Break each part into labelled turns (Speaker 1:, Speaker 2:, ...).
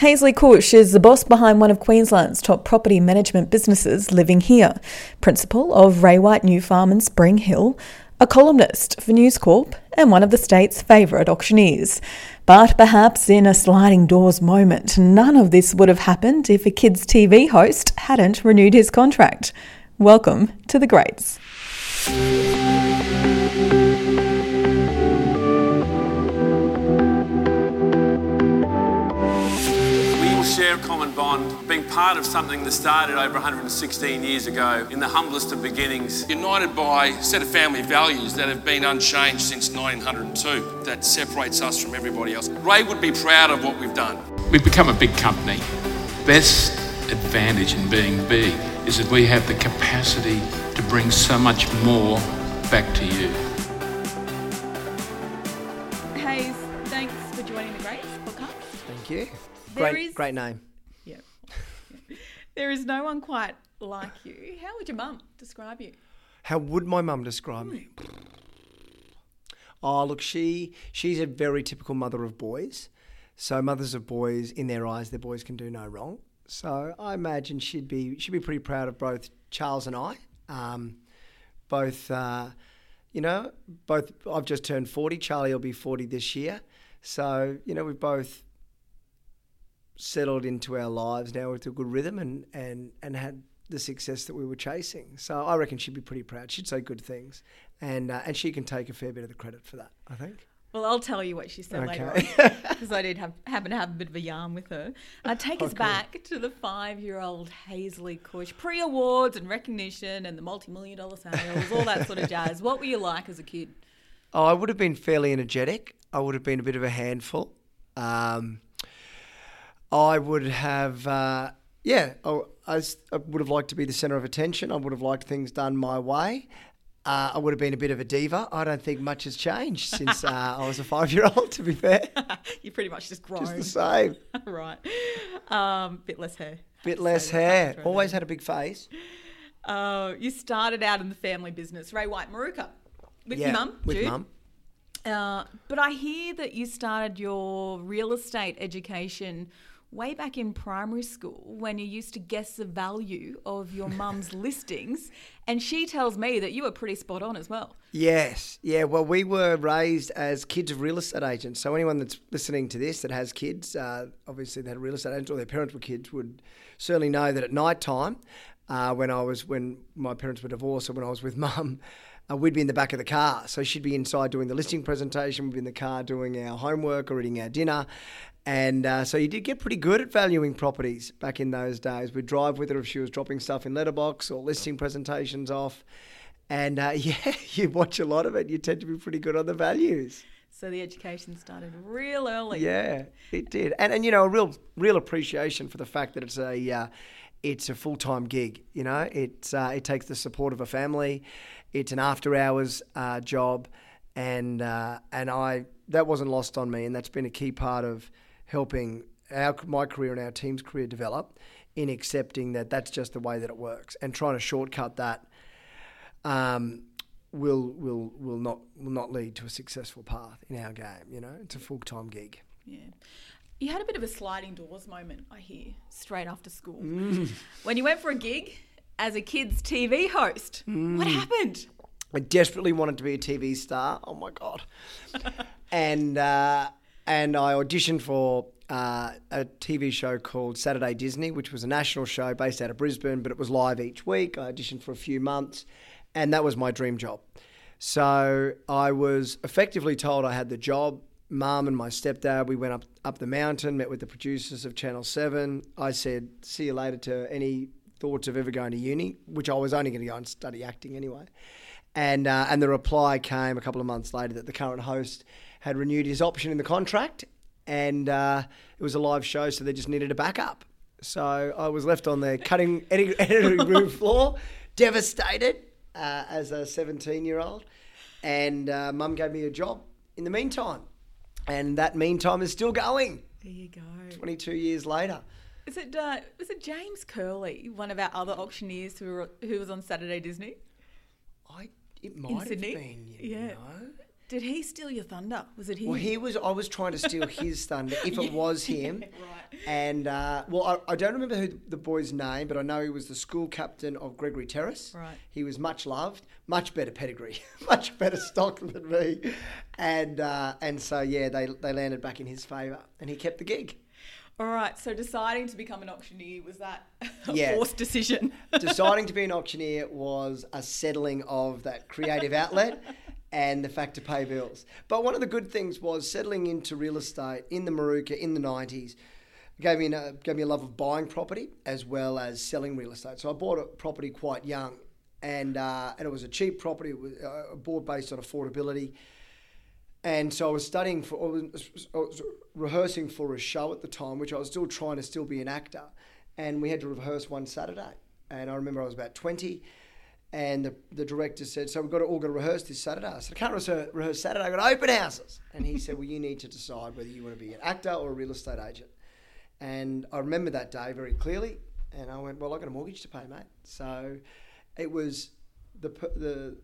Speaker 1: Haesley Cush is the boss behind one of Queensland's top property management businesses, Living Here, principal of Ray White New Farm in Spring Hill, a columnist for News Corp, and one of the state's favourite auctioneers. But perhaps in a sliding doors moment, none of this would have happened if a kids' TV host hadn't renewed his contract. Welcome to the Greats.
Speaker 2: Common bond, being part of something that started over 116 years ago in the humblest of beginnings.
Speaker 3: United by a set of family values that have been unchanged since 1902, that separates us from everybody else. Ray would be proud of what we've done.
Speaker 4: We've become a big company. Best advantage in being big is that we have the capacity to bring so much more back to you.
Speaker 1: Hayes, thanks for joining the Greats podcast.
Speaker 5: Thank you. Great, is, great name.
Speaker 1: There is no one quite like you. How would your mum describe you?
Speaker 5: How would my mum describe me? Oh, look, she she's a very typical mother of boys. So mothers of boys, in their eyes, their boys can do no wrong. So I imagine she'd be she'd be pretty proud of both Charles and I. Um, both, uh, you know, both. I've just turned forty. Charlie will be forty this year. So you know, we've both settled into our lives now with a good rhythm and, and, and had the success that we were chasing. So I reckon she'd be pretty proud. She'd say good things, and uh, and she can take a fair bit of the credit for that. I think.
Speaker 1: Well, I'll tell you what she said okay. later on because I did have, happen to have a bit of a yarn with her. Uh, take oh, us back to the five-year-old Haesley Cush, pre-awards and recognition and the multi-million dollar sales, all that sort of jazz. What were you like as a kid?
Speaker 5: Oh, I would have been fairly energetic. I would have been a bit of a handful. Um, I would have, uh, yeah, I, I, would have liked to be the centre of attention. I would have liked things done my way. Uh, I would have been a bit of a diva. I don't think much has changed since uh, I was a five-year-old. To be fair,
Speaker 1: you pretty much just grown.
Speaker 5: Just the same.
Speaker 1: right. Um, bit less hair.
Speaker 5: Bit less hair. Always had a big face.
Speaker 1: Uh, you started out in the family business, Ray White Moorooka, with
Speaker 5: yeah,
Speaker 1: your mum.
Speaker 5: With mum.
Speaker 1: Uh, but I hear that you started your real estate education way back in primary school when you used to guess the value of your mum's listings. And she tells me that you were pretty spot on as well.
Speaker 5: Yes. Yeah. Well, we were raised as kids of real estate agents. So anyone that's listening to this that has kids, uh, obviously they had real estate agents or their parents were kids, would certainly know that at night time, uh, when I was when my parents were divorced or when I was with mum, uh, we'd be in the back of the car. So she'd be inside doing the listing presentation, we'd be in the car doing our homework or eating our dinner. And uh, so you did get pretty good at valuing properties back in those days. We'd drive with her if she was dropping stuff in letterbox or listing presentations off. And uh, yeah, you watch a lot of it. You tend to be pretty good on the values.
Speaker 1: So the education started real early.
Speaker 5: Yeah, it did, and and you know a real real appreciation for the fact that it's a uh, it's a full time gig. You know, it uh, it takes the support of a family. It's an after hours uh, job, and uh, and I that wasn't lost on me, and that's been a key part of helping our my career and our team's career develop in accepting that that's just the way that it works and trying to shortcut that um, will will will not will not lead to a successful path in our game. You know, it's a full time gig.
Speaker 1: Yeah. You had a bit of a sliding doors moment, I hear, straight after school. Mm. When you went for a gig as a kids' TV host. Mm. What happened?
Speaker 5: I desperately wanted to be a TV star. Oh my god! and uh, and I auditioned for uh, a TV show called Saturday Disney, which was a national show based out of Brisbane, but it was live each week. I auditioned for a few months, and that was my dream job. So I was effectively told I had the job. Mum and my stepdad, we went up up the mountain, met with the producers of Channel Seven. I said, "See you later." To any thoughts of ever going to uni, which I was only going to go and study acting anyway. And uh, and the reply came a couple of months later that the current host had renewed his option in the contract, and uh, it was a live show, so they just needed a backup. So I was left on the cutting editing room floor, devastated uh, as a 17 year old, and uh, Mum gave me a job in the meantime, and that meantime is still going.
Speaker 1: There you go.
Speaker 5: 22 years later.
Speaker 1: Is it uh, was it James Curley, one of our other auctioneers who were, who was on Saturday Disney?
Speaker 5: I it might have been.
Speaker 1: yeah.
Speaker 5: Know.
Speaker 1: Did he steal your thunder? Was it him?
Speaker 5: Well, he was. I was trying to steal his thunder if it was him.
Speaker 1: right.
Speaker 5: And uh, well, I, I don't remember who the boy's name, but I know he was the school captain of Gregory Terrace.
Speaker 1: Right.
Speaker 5: He was much loved, much better pedigree, much better stock than me, and uh, and so yeah, they they landed back in his favour, and he kept the gig.
Speaker 1: All right. So deciding to become an auctioneer was that a
Speaker 5: Yeah.
Speaker 1: forced decision?
Speaker 5: Deciding to be an auctioneer was a settling of that creative outlet and the fact to pay bills. But one of the good things was settling into real estate in the Moorooka in the 90s gave me, a, gave me a love of buying property as well as selling real estate. So I bought a property quite young and, uh, and it was a cheap property. It was uh, bought based on affordability. And so I was studying for, I was, I was rehearsing for a show at the time, which I was still trying to still be an actor. And we had to rehearse one Saturday. And I remember I was about 20. And the, the director said, So we've got to all got to rehearse this Saturday. I said, I can't rehearse, rehearse Saturday, I've got open houses. And he said, Well, you need to decide whether you want to be an actor or a real estate agent. And I remember that day very clearly. And I went, Well, I've got a mortgage to pay, mate. So it was the, the,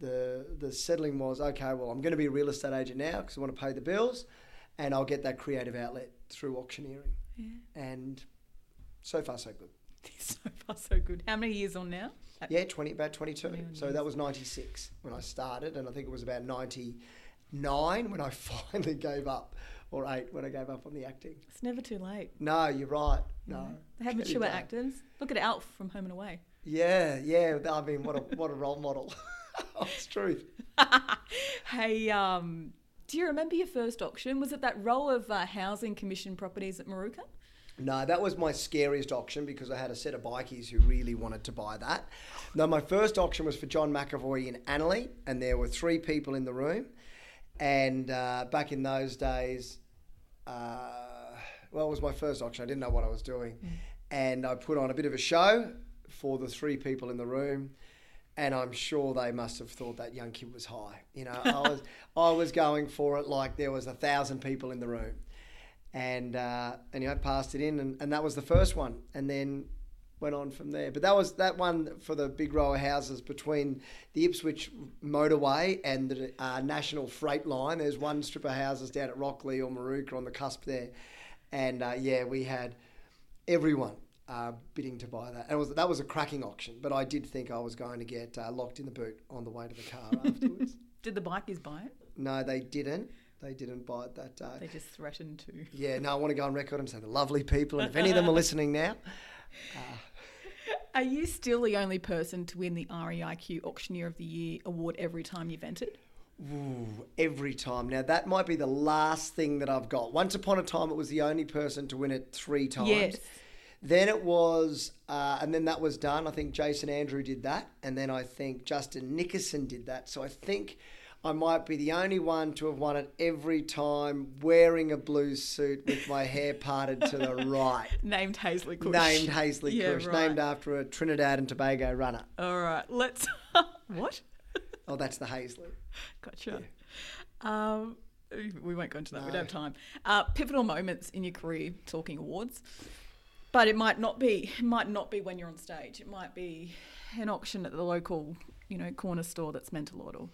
Speaker 5: the, the settling was, okay, well, I'm going to be a real estate agent now because I want to pay the bills and I'll get that creative outlet through auctioneering. Yeah. And so far, so good.
Speaker 1: so far, so good. How many years on now?
Speaker 5: Yeah, 20, about 22. So that was 96 when I started, and I think it was about 99 when I finally gave up, or 8 when I gave up on the acting.
Speaker 1: It's never too late.
Speaker 5: No, you're right. No.
Speaker 1: They have mature actors. Look at Alf from Home and Away.
Speaker 5: Yeah, yeah. I mean, what a, what a role model. it's truth.
Speaker 1: Hey, um, do you remember your first auction? Was it that row of uh, housing commission properties at Moorooka?
Speaker 5: No, that was my scariest auction because I had a set of bikies who really wanted to buy that. No, my first auction was for John McAvoy in Annerley, and there were three people in the room. And uh, back in those days, uh, well, it was my first auction. I didn't know what I was doing. And I put on a bit of a show for the three people in the room. And I'm sure they must have thought that young kid was high. You know, I was I was going for it like there was a thousand people in the room and uh, and you know passed it in, and, and that was the first one, and then went on from there. But that was that one for the big row of houses between the Ipswich motorway and the uh, National Freight Line. There's one strip of houses down at Rocklea or Moorooka on the cusp there, and uh, yeah, we had everyone. Uh, bidding to buy that, and it was that was a cracking auction. But I did think I was going to get uh, locked in the boot on the way to the car afterwards.
Speaker 1: Did the bikies buy it?
Speaker 5: no, they didn't. They didn't buy it that day.
Speaker 1: They just threatened to.
Speaker 5: Yeah, no, I want to go on record and say the lovely people, and if any of them are listening now,
Speaker 1: Are you still the only person to win the REIQ Auctioneer of the Year award every time you've entered?
Speaker 5: ooh, every time. Now that might be the last thing that I've got. Once upon a time, it was the only person to win it three times.
Speaker 1: Yes.
Speaker 5: Then it was, uh, and then that was done. I think Jason Andrew did that, and then I think Justin Nickerson did that. So I think I might be the only one to have won it every time, wearing a blue suit with my hair parted to the right.
Speaker 1: Named Haesley Cush.
Speaker 5: Named Haesley
Speaker 1: Yeah,
Speaker 5: Cush,
Speaker 1: right.
Speaker 5: named after a Trinidad and Tobago runner.
Speaker 1: All right, let's. what?
Speaker 5: Oh, that's the Haesley.
Speaker 1: Gotcha. Um, we won't go into that. We don't have time. Uh, pivotal moments in your career, talking awards, but it might not be. It might not be when you're on stage. It might be an auction at the local, you know, corner store that's meant lot. Or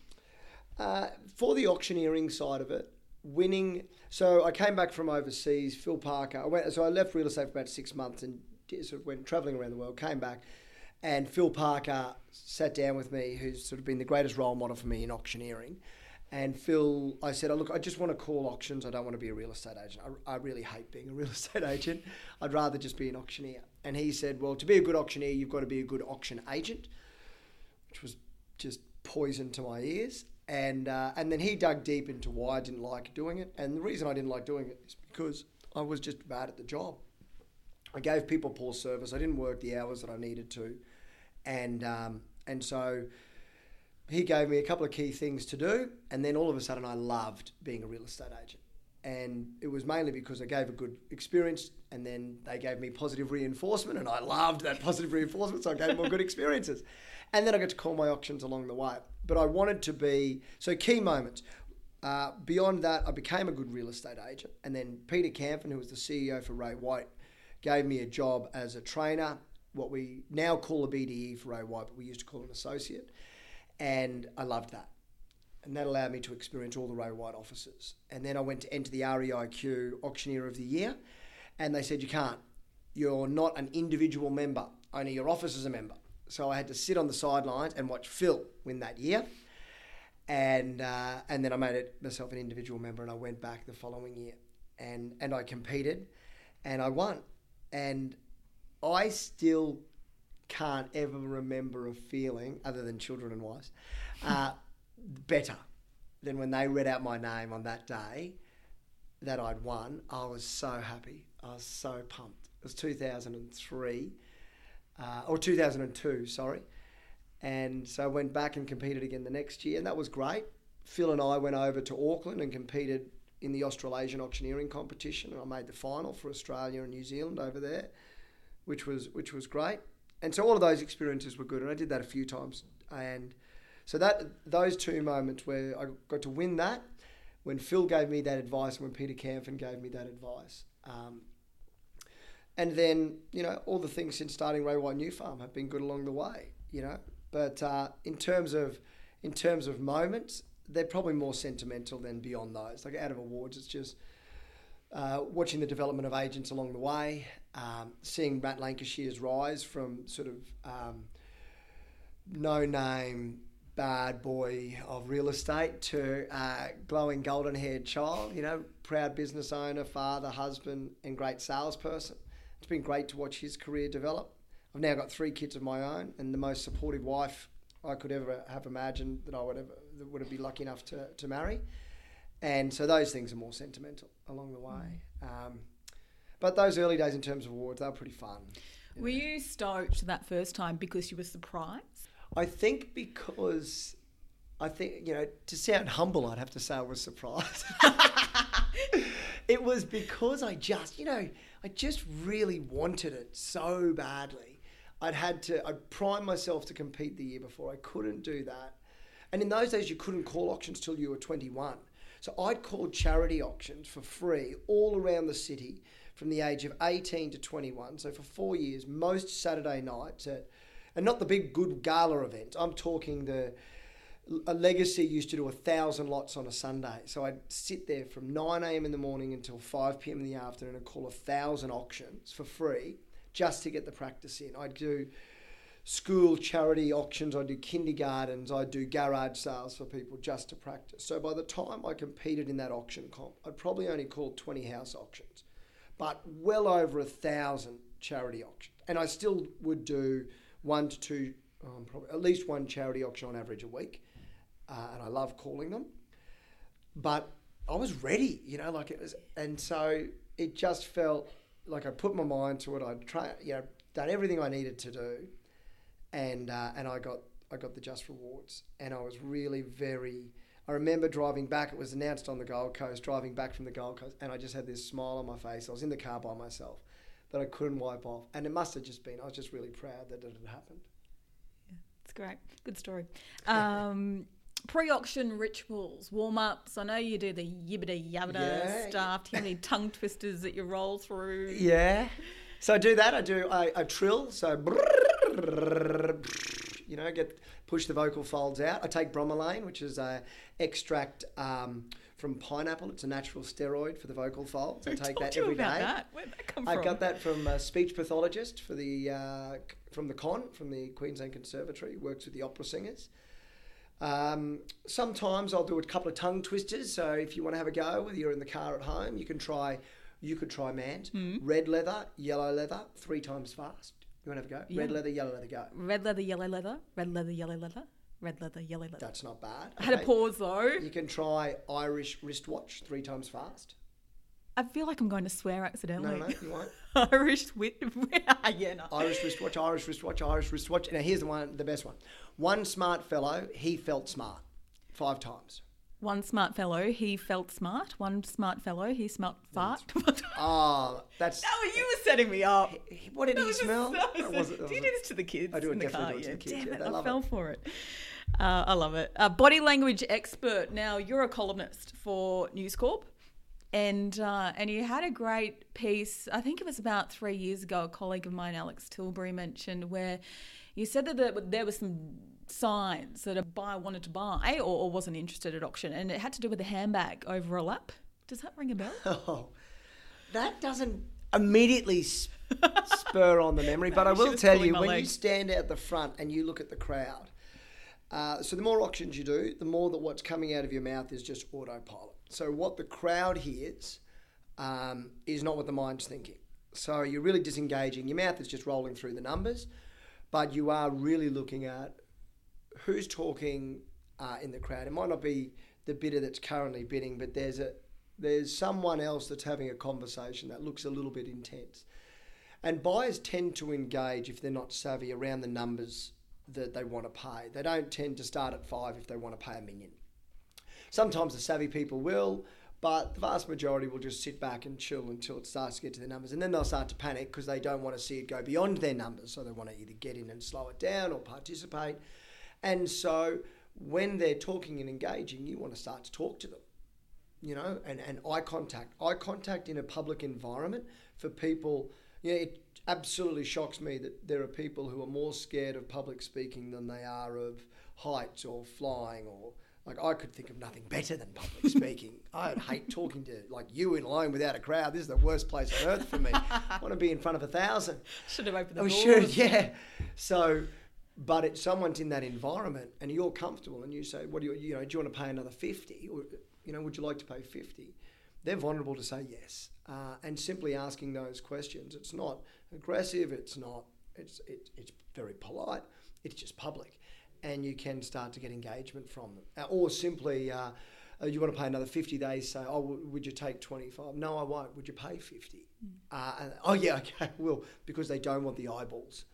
Speaker 5: Uh, for the auctioneering side of it, winning. So I came back from overseas. Phil Parker. I went. So I left real estate for about six months and sort of went traveling around the world. Came back, and Phil Parker sat down with me, who's sort of been the greatest role model for me in auctioneering. And Phil, I said, oh, look, I just want to call auctions. I don't want to be a real estate agent. I, I really hate being a real estate agent. I'd rather just be an auctioneer. And he said, well, to be a good auctioneer, you've got to be a good auction agent which was just poison to my ears. And uh, and then he dug deep into why I didn't like doing it. And the reason I didn't like doing it is because I was just bad at the job. I gave people poor service. I didn't work the hours that I needed to, and um, and so he gave me a couple of key things to do. And then all of a sudden, I loved being a real estate agent. And it was mainly because I gave a good experience, and then they gave me positive reinforcement, and I loved that positive reinforcement, so I gave more good experiences. And then I got to call my auctions along the way. But I wanted to be so key moments. Uh, beyond that, I became a good real estate agent, and then Peter Camphon, who was the CEO for Ray White, gave me a job as a trainer, what we now call a BDE for Ray White, but we used to call an associate, and I loved that and that allowed me to experience all the Ray White offices. And then I went to enter the REIQ Auctioneer of the Year, and they said you can't. You're not an individual member. Only your office is a member. So I had to sit on the sidelines and watch Phil win that year. And uh, and then I made it myself an individual member, and I went back the following year, and and I competed, and I won, and I still can't ever remember a feeling other than children and wives uh, better than when they read out my name on that day that I'd won. I was so happy. I was so pumped. It was 2003 uh, or 2002, sorry. And so I went back and competed again the next year, and that was great. Phil and I went over to Auckland and competed in the Australasian auctioneering competition, and I made the final for Australia and New Zealand over there, which was which was great. And so all of those experiences were good, and I did that a few times. And so that those two moments where I got to win that, when Phil gave me that advice, and when Peter Camphon gave me that advice. Um, and then, you know, all the things since starting Ray White New Farm have been good along the way, you know. But uh, in terms of in terms of moments, they're probably more sentimental than beyond those. Like out of awards, it's just uh, watching the development of agents along the way, um, seeing Matt Lancashire's rise from sort of um, no name bad boy of real estate to uh, glowing golden haired child, you know, proud business owner, father, husband, and great salesperson. It's been great to watch his career develop. I've now got three kids of my own and the most supportive wife I could ever have imagined that I would ever that would have been lucky enough to, to marry. And so those things are more sentimental along the way. Um, but those early days in terms of awards, they were pretty fun.
Speaker 1: Were you stoked that first time because you were surprised?
Speaker 5: I think because I think you know to sound humble, I'd have to say I was surprised. it was because I just you know I just really wanted it so badly. I'd had to I'd primed myself to compete the year before. I couldn't do that, and in those days you couldn't call auctions till you were twenty one. So I'd called charity auctions for free all around the city from the age of 18 to 21. So for four years, most Saturday nights at, and not the big good gala event. I'm talking the a legacy used to do a thousand lots on a Sunday. So I'd sit there from 9 a.m. in the morning until 5 p.m. in the afternoon and call a thousand auctions for free just to get the practice in. I'd do school charity auctions, I'd do kindergartens, I'd do garage sales for people just to practice. So by the time I competed in that auction comp, I'd probably only called 20 house auctions, but well over a thousand charity auctions. And I still would do one to two, um, probably at least one charity auction on average a week. Uh, and I love calling them. But I was ready, you know, like it was, and so it just felt like I put my mind to it. I'd try, you know, done everything I needed to do, and uh, and I got I got the just rewards, and I was really very. I remember driving back. It was announced on the Gold Coast. Driving back from the Gold Coast, and I just had this smile on my face. I was in the car by myself that I couldn't wipe off, and it must have just been. I was just really proud that it had happened.
Speaker 1: Yeah, it's great. Good story. Um, pre-auction rituals, warm-ups. I know you do the yibbida yabbida
Speaker 5: Yeah.
Speaker 1: stuff. Do you have any tongue twisters that you roll through?
Speaker 5: Yeah. So I do that. I do a, a trill. So, you know, get push the vocal folds out. I take bromelain, which is a extract um, from pineapple. It's a natural steroid for the vocal folds. I
Speaker 1: Who
Speaker 5: take that every day.
Speaker 1: that? Where'd that come
Speaker 5: I
Speaker 1: from?
Speaker 5: got that from a speech pathologist for the uh, from the con from the Queensland Conservatory. Works with the opera singers. Um, sometimes I'll do a couple of tongue twisters. So if you want to have a go, whether you're in the car at home, you can try. You could try Mant.
Speaker 1: Hmm.
Speaker 5: Red leather, yellow leather, three times fast. You want to have a go? Red
Speaker 1: Yeah.
Speaker 5: leather, yellow leather, go.
Speaker 1: Red leather, yellow leather. Red leather, yellow leather. Red leather, yellow leather.
Speaker 5: That's not bad.
Speaker 1: I had a pause though.
Speaker 5: You can try Irish wristwatch, three times fast.
Speaker 1: I feel like I'm going to swear accidentally.
Speaker 5: No, no, you won't.
Speaker 1: Irish wit. yeah, no.
Speaker 5: Irish wristwatch, Irish wristwatch, Irish wristwatch. Now here's the one, the best one. One smart fellow, he felt smart, five times.
Speaker 1: One smart fellow, he felt smart. One smart fellow, he smelt fart.
Speaker 5: Oh, that's
Speaker 1: Oh, you were setting me up.
Speaker 5: what did
Speaker 1: That
Speaker 5: he
Speaker 1: was just-
Speaker 5: smell?
Speaker 1: that was
Speaker 5: That wasn't-
Speaker 1: do you do this to the kids?
Speaker 5: I do it definitely
Speaker 1: car?
Speaker 5: do it to the kids,
Speaker 1: Damn
Speaker 5: yeah,
Speaker 1: it, I fell
Speaker 5: it.
Speaker 1: for it. Uh, I love it. Uh, body language expert. Now you're a columnist for News Corp, and uh, and you had a great piece. I think it was about three years ago. A colleague of mine, Alex Tilbury, mentioned where. You said that there, there were some signs that a buyer wanted to buy or, or wasn't interested at auction, and it had to do with a handbag over a lap. Does that ring a bell?
Speaker 5: Oh, that doesn't immediately spur on the memory, but I will tell you when
Speaker 1: leg.
Speaker 5: you stand out the front and you look at the crowd. Uh, so the more auctions you do, the more that what's coming out of your mouth is just autopilot. So what the crowd hears um, is not what the mind's thinking. So you're really disengaging. Your mouth is just rolling through the numbers, but you are really looking at who's talking uh, in the crowd. It might not be the bidder that's currently bidding, but there's a there's someone else that's having a conversation that looks a little bit intense. And buyers tend to engage if they're not savvy around the numbers that they want to pay. They don't tend to start at five if they want to pay a million. Sometimes the savvy people will, but the vast majority will just sit back and chill until it starts to get to their numbers. And then they'll start to panic because they don't want to see it go beyond their numbers. So they want to either get in and slow it down or participate. And so when they're talking and engaging, you want to start to talk to them you know, and, and eye contact. Eye contact in a public environment for people, you know, it absolutely shocks me that there are people who are more scared of public speaking than they are of heights or flying or like I could think of nothing better than public speaking. I'd hate talking to like you in alone without a crowd. This is the worst place on earth for me. I want to be in front of a thousand.
Speaker 1: Should have opened the
Speaker 5: Oh,
Speaker 1: doors.
Speaker 5: sure, yeah. So, but it's someone's in that environment and you're comfortable and you say, what do you, you know, do you want to pay another 50? Or, you know, would you like to pay 50? They're vulnerable to say yes. Uh, and simply asking those questions, it's not aggressive, it's not, it's, it, it's very polite, it's just public. And you can start to get engagement from them. Uh, Or simply, uh, uh, you want to pay another 50 days, say, oh, would you take 25? No, I won't. Would you pay 50? Uh, and, oh, yeah, okay, I will, because they don't want the eyeballs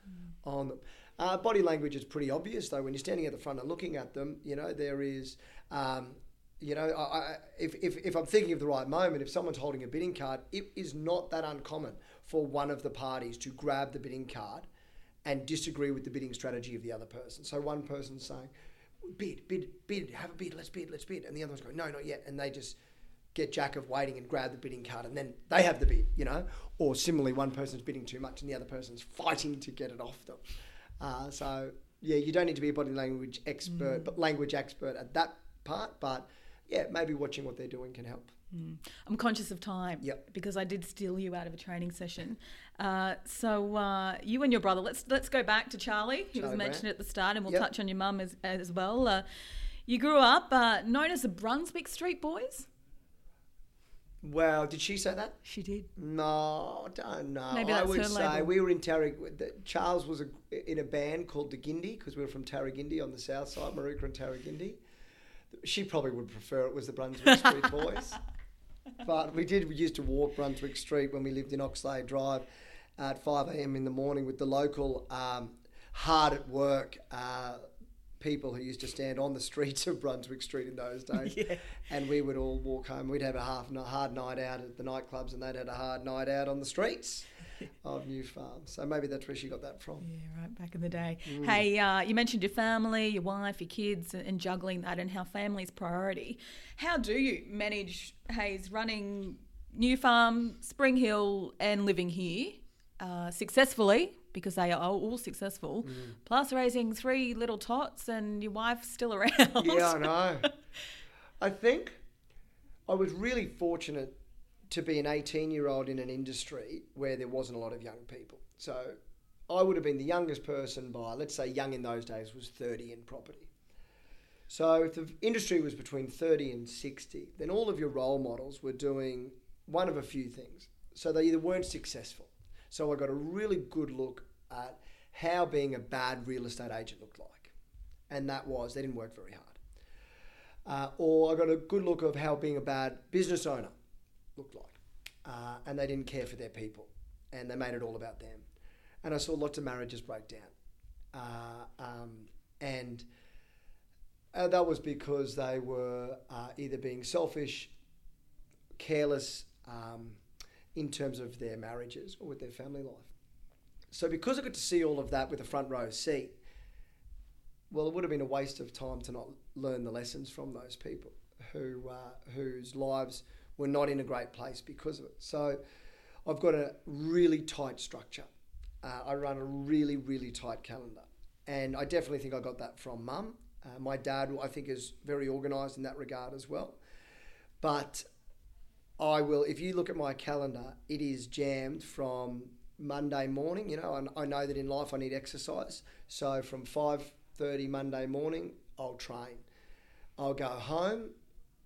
Speaker 5: on them. Uh, body language is pretty obvious, though. When you're standing at the front and looking at them, you know, there is, um, you know, I, I, if, if, if I'm thinking of the right moment, if someone's holding a bidding card, it is not that uncommon for one of the parties to grab the bidding card and disagree with the bidding strategy of the other person. So one person's saying, bid, bid, bid, have a bid, let's bid, let's bid. And the other one's going, no, not yet. And they just get jack of waiting and grab the bidding card and then they have the bid, you know? Or similarly, one person's bidding too much and the other person's fighting to get it off them. Uh, so, yeah, you don't need to be a body language expert, but language expert at that part. But yeah, maybe watching what they're doing can help.
Speaker 1: I'm conscious of time
Speaker 5: Yep.
Speaker 1: because I did steal you out of a training session. Uh, so uh, you and your brother, let's let's go back to Charlie, who was mentioned
Speaker 5: Brandt.
Speaker 1: at the start, and we'll
Speaker 5: Yep.
Speaker 1: touch on your mum as, as well. Uh, you grew up uh, known as the Brunswick Street Boys.
Speaker 5: Well, did she say that?
Speaker 1: She did.
Speaker 5: No, I don't know.
Speaker 1: Maybe
Speaker 5: I
Speaker 1: that's
Speaker 5: would
Speaker 1: her
Speaker 5: say
Speaker 1: label.
Speaker 5: we were in Tarrag. the- Charles was a, in a band called the Gindi because we were from Tarragindi on the south side, Moorooka and Tarragindi. She probably would prefer it was the Brunswick Street Boys. But we did. We used to walk Brunswick Street when we lived in Oxley Drive at 5 a.m. in the morning with the local um, hard at work uh, people who used to stand on the streets of Brunswick Street in those days. And we would all walk home. We'd have a half a hard night out at the nightclubs, and they'd had a hard night out on the streets of New Farm. So maybe that's where she got that from.
Speaker 1: Yeah, right, back in the day. Hey, uh, you mentioned your family, your wife, your kids, and, and juggling that and how family's priority. How do you manage, Hayes, running New Farm, Spring Hill, and living here uh, successfully? Because they are all successful, mm. plus raising three little tots and your wife's still around.
Speaker 5: Yeah, I know. I think I was really fortunate to be an 18 year old in an industry where there wasn't a lot of young people. So I would have been the youngest person by, let's say, young in those days was 30 in property. So if the industry was between 30 and 60, then all of your role models were doing one of a few things. So they either weren't successful. So I got a really good look at how being a bad real estate agent looked like. And that was they didn't work very hard. Uh, or I got a good look of how being a bad business owner looked like. Uh, and they didn't care for their people. And they made it all about them. And I saw lots of marriages break down. Uh, um, and uh, that was because they were uh, either being selfish, careless um, in terms of their marriages or with their family life. So because I got to see all of that with a front row seat, well, it would have been a waste of time to not learn the lessons from those people who uh, whose lives were not in a great place because of it. So I've got a really tight structure. Uh, I run a really really tight calendar. and I definitely think I got that from mum. Uh, my dad, I think, is very organised in that regard as well. But I will, if you look at my calendar, it is jammed from Monday morning. You know, and I know that in life I need exercise. So from 5.30 Monday morning, I'll train. I'll go home.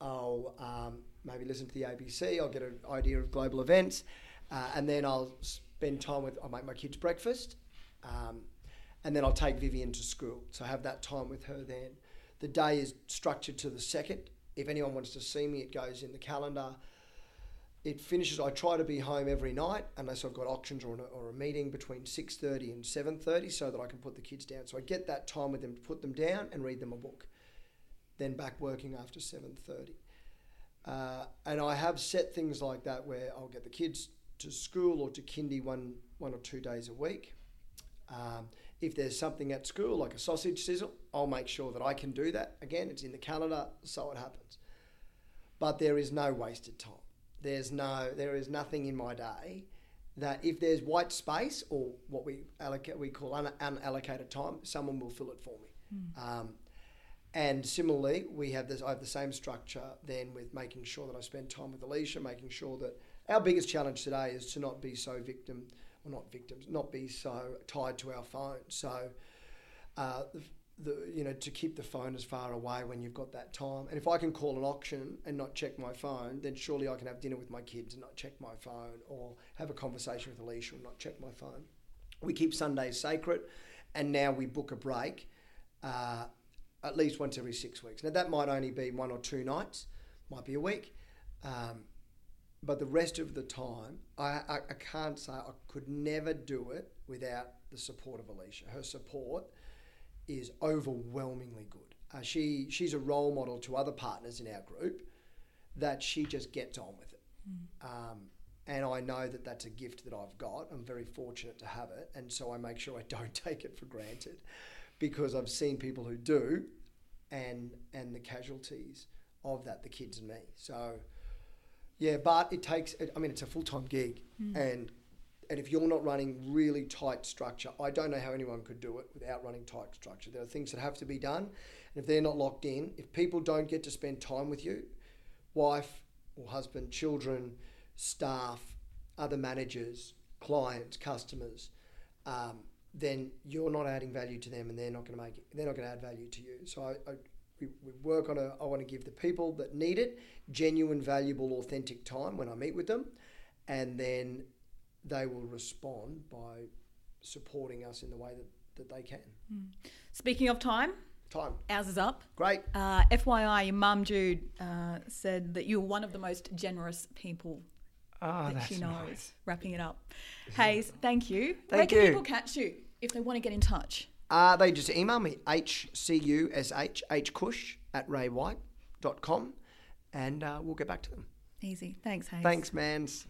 Speaker 5: I'll um, maybe listen to the ABC. I'll get an idea of global events. Uh, and then I'll spend time with, I'll make my kids breakfast. Um, and then I'll take Vivian to school. So I have that time with her then. The day is structured to the second. If anyone wants to see me, it goes in the calendar. It finishes. I try to be home every night unless I've got auctions or, or a meeting between six thirty and seven thirty, so that I can put the kids down. So I get that time with them to put them down and read them a book. Then back working after seven thirty. Uh, and I have set things like that where I'll get the kids to school or to kindy one one or two days a week. Um, if there's something at school like a sausage sizzle, I'll make sure that I can do that. Again, it's in the calendar, so it happens. But there is no wasted time. There's no, there is nothing in my day that if there's white space or what we allocate, we call un- unallocated time, someone will fill it for me. Um, and similarly, we have this. I have the same structure then with making sure that I spend time with Alicia, making sure that our biggest challenge today is to not be so victim, or not victims, not be so tied to our phone. So, uh, the, you know to keep the phone as far away when you've got that time. And if I can call an auction and not check my phone, then surely I can have dinner with my kids and not check my phone, or have a conversation with Alicia and not check my phone. We keep Sundays sacred, and now we book a break. Uh, at least once every six weeks. Now that might only be one or two nights, might be a week, um, but the rest of the time, I, I, I can't say I could never do it without the support of Alicia. Her support is overwhelmingly good. Uh, she she's a role model to other partners in our group that she just gets on with it. Um, and I know that that's a gift that I've got. I'm very fortunate to have it, and so I make sure I don't take it for granted, because I've seen people who do, and and the casualties of that, the kids and me. So, yeah, but it takes. I mean, it's a full time gig, and and if you're not running really tight structure, I don't know how anyone could do it without running tight structure. There are things that have to be done, and if they're not locked in, if people don't get to spend time with you, wife or husband, children, staff, other managers, clients, customers, um, then you're not adding value to them, and they're not going to make it. They're not going to add value to you. So I, I we, we work on a. I want to give the people that need it genuine, valuable, authentic time when I meet with them, and then they will respond by supporting us in the way that, that they can.
Speaker 1: Speaking of time,
Speaker 5: Time.
Speaker 1: ours is up.
Speaker 5: Great.
Speaker 1: Uh, FYI, your mum Jude uh, said that you're one of the most generous people
Speaker 5: Oh,
Speaker 1: that she knows. Wrapping it up. Hayes, thank you. Where
Speaker 5: Thank
Speaker 1: can
Speaker 5: you.
Speaker 1: people catch you if they want to get in touch?
Speaker 5: Uh, they just email me, hcush, hkush at raywhite.com, and uh, we'll get back to them.
Speaker 1: Easy. Thanks, Hayes.
Speaker 5: Thanks, mans.